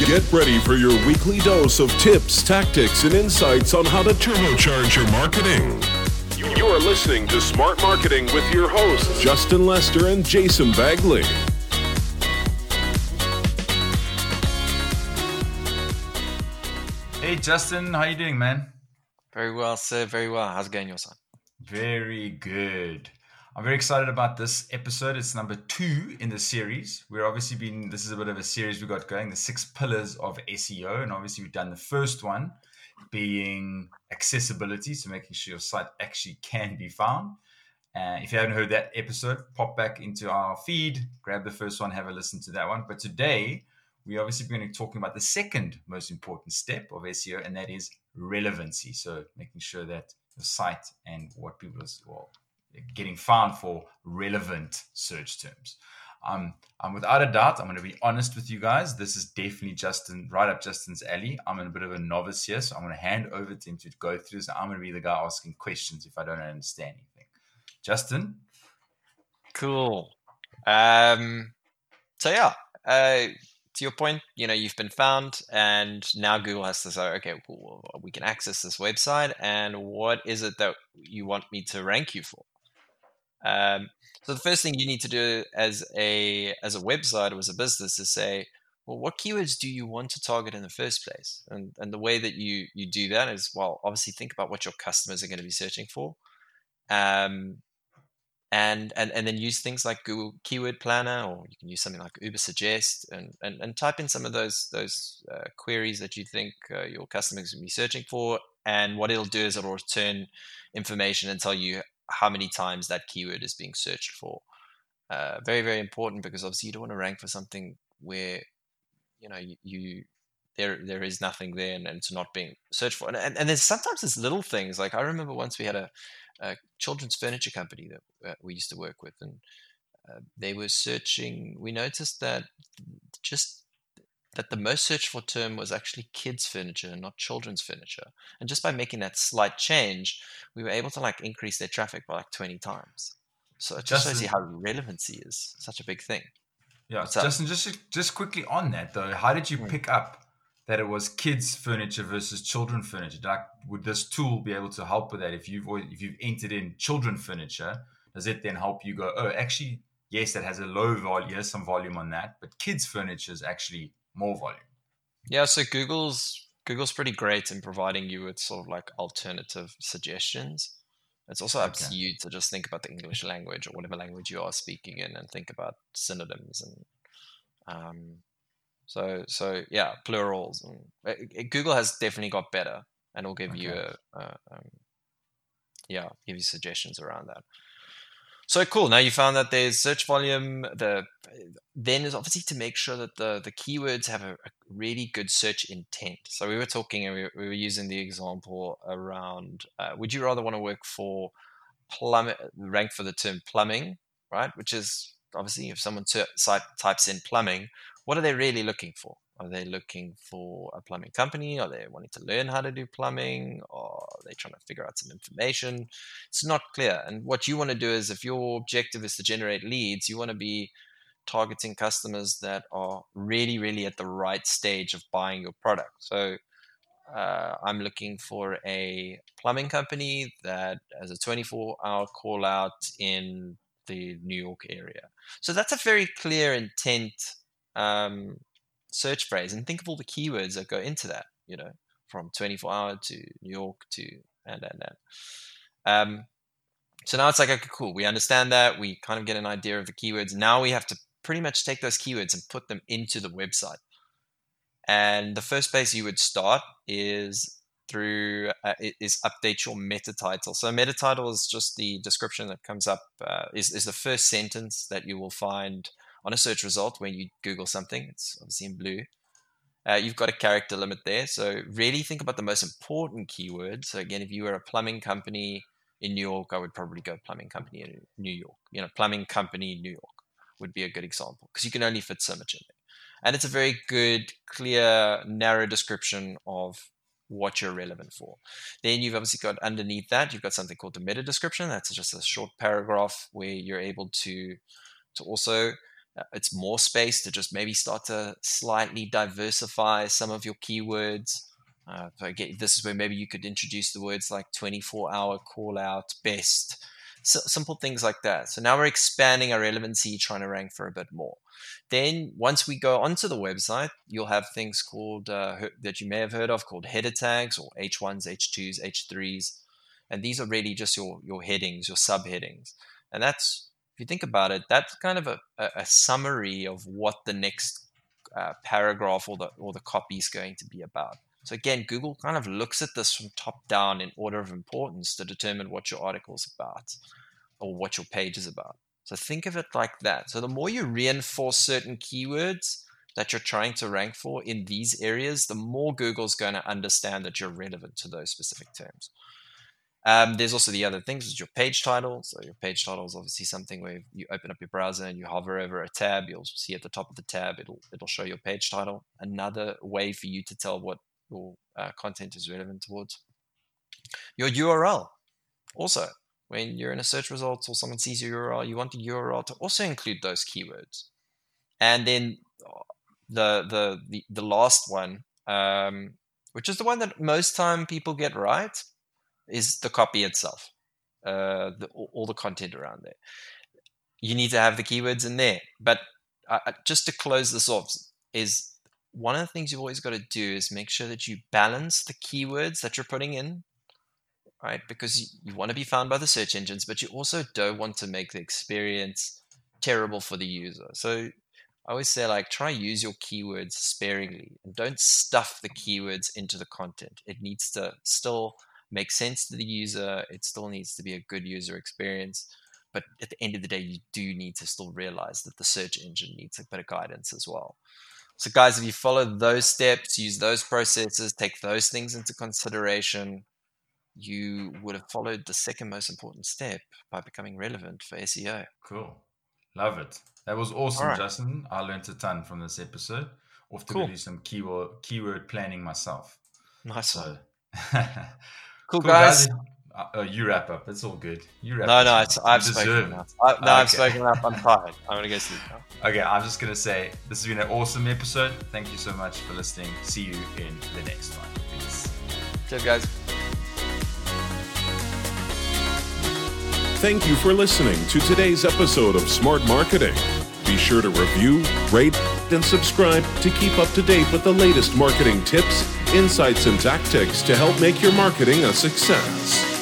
Get ready for your weekly dose of tips, tactics, and insights on how to turbocharge your marketing. You are listening to Smart Marketing with your hosts, Justin Lester and Jason Bagley. Hey Justin, how you doing, man? Very well, sir. Very well. How's it going, Jason? Very good. I'm very excited about this episode. It's number two in the series. We're obviously been, this is a bit of a series we got going, the six pillars of SEO. And obviously, we've done the first one being accessibility, so making sure your site actually can be found. Uh, if you haven't heard that episode, pop back into our feed, grab the first one, have a listen to that one. But today, we're obviously going to be talking about the second most important step of SEO, and that is relevancy. So making sure that the site and what people are, well, getting found for relevant search terms. Um, I'm without a doubt, I'm going to be honest with you guys. This is definitely Justin, right up Justin's alley. I'm a bit of a novice here, so I'm going to hand over to him to go through this. I'm going to be the guy asking questions if I don't understand anything. Justin? Cool. Um, so, yeah, uh, to your point, you know, you've been found, and now Google has to say, okay, well, we can access this website, and what is it that you want me to rank you for? Um, so the first thing you need to do as a as a website or as a business is say, well, what keywords do you want to target in the first place? And and the way that you you do that is well, obviously think about what your customers are going to be searching for, um, and and and then use things like Google Keyword Planner, or you can use something like Ubersuggest, and and, and type in some of those those uh, queries that you think uh, your customers will be searching for, and what it'll do is it'll return information and tell you how many times that keyword is being searched for. Uh, very, very important because obviously you don't want to rank for something where you know you, you there there is nothing there and, and, it's not being searched for. And, and, and there's sometimes there's little things like I remember once we had a, a children's furniture company that uh, we used to work with, and uh, they were searching. We noticed that just that the most searched for term was actually kids furniture and not children's furniture. And just by making that slight change, we were able to like increase their traffic by like 20 times. So it just, shows you how relevancy is such a big thing. Yeah, Justin, just just quickly on that though, how did you mm. pick up that it was kids furniture versus children furniture? Like, would this tool be able to help with that? If you've if you've entered in children furniture, does it then help you go? Oh, actually, yes, that has a low volume, yes, some volume on that, but kids furniture is actually more volume. Yeah, so Google's Google's pretty great in providing you with sort of like alternative suggestions. It's also up okay. to you to just think about the English language or whatever language you are speaking in, and think about synonyms and um, so so yeah, plurals. And it, it, Google has definitely got better, and will give okay. you a, a um, yeah, give you suggestions around that. So cool. Now you found that there's search volume. The then is obviously to make sure that the the keywords have a, a really good search intent. So we were talking and we, we were using the example around. Uh, would you rather want to work for plumb rank for the term plumbing, right? Which is obviously if someone types in plumbing, what are they really looking for? Are they looking for a plumbing company? Are they wanting to learn how to do plumbing? Or are they trying to figure out some information? It's not clear. And what you want to do is if your objective is to generate leads, you want to be targeting customers that are really, really at the right stage of buying your product. So uh, I'm looking for a plumbing company that has a 24 hour call out in the New York area. So that's a very clear intent um, search phrase and think of all the keywords that go into that, you know, from 24 hour to New York to and and and. Um, so now it's like, okay, cool. We understand that. We kind of get an idea of the keywords. Now we have to pretty much take those keywords and put them into the website. And the first place you would start is through uh, is update your meta title. So meta title is just the description that comes up uh, is is the first sentence that you will find on a search result when you Google something. It's obviously in blue. Uh, you've got a character limit there. So really think about the most important keywords. So again, if you were a plumbing company in New York, I would probably go plumbing company in New York. You know, plumbing company New York would be a good example because you can only fit so much in there. And it's a very good, clear, narrow description of what you're relevant for. Then you've obviously got underneath that, you've got something called the meta description. That's just a short paragraph where you're able to to also it's more space to just maybe start to slightly diversify some of your keywords. Uh, so this is where maybe you could introduce the words like 24 hour call out, best, so simple things like that. So now we're expanding our relevancy, trying to rank for a bit more. Then once we go onto the website, you'll have things called uh, that you may have heard of called header tags or H1s, H2s, H3s. And these are really just your, your headings, your subheadings. And that's, if you think about it, that's kind of a, a, summary of what the next uh, paragraph or the, or the copy is going to be about. So again, Google kind of looks at this from top down in order of importance to determine what your article is about or what your page is about. So think of it like that. So the more you reinforce certain keywords that you're trying to rank for in these areas, the more Google's going to understand that you're relevant to those specific terms. Um, there's also the other things, is your page title. So your page title is obviously something where you open up your browser and you hover over a tab. You'll see at the top of the tab, it'll it'll show your page title. Another way for you to tell what your uh, content is relevant towards. Your URL. Also, when you're in a search results or someone sees your URL, you want the URL to also include those keywords. And then the the the, the last one, um, which is the one that most time people get right, is the copy itself. Uh, the, all the content around there. You need to have the keywords in there. But uh, just to close this off, is one of the things you've always got to do is make sure that you balance the keywords that you're putting in, right? Because you, you want to be found by the search engines, but you also don't want to make the experience terrible for the user. So I always say, like, try use your keywords sparingly and don't stuff the keywords into the content. It needs to still make sense to the user. It still needs to be a good user experience. But at the end of the day, you do need to still realize that the search engine needs a bit of guidance as well. So, guys, if you follow those steps, use those processes, take those things into consideration, you would have followed the second most important step by becoming relevant for SEO. Cool. Love it. That was awesome, right. Justin. I learned a ton from this episode. Off to cool. do some keyword keyword planning myself. Nice so. cool, cool, guys. guys. Uh, you wrap up. It's all good. You wrap. No, no, it's, I've spoken enough. I, no, okay. I've spoken enough. I'm tired. I'm gonna go sleep now. Okay, I'm just gonna say this has been an awesome episode. Thank you so much for listening. See you in the next one. Peace. Cheers, guys. Thank you for listening to today's episode of Smart Marketing. Be sure to review, rate, and subscribe to keep up to date with the latest marketing tips, insights, and tactics to help make your marketing a success.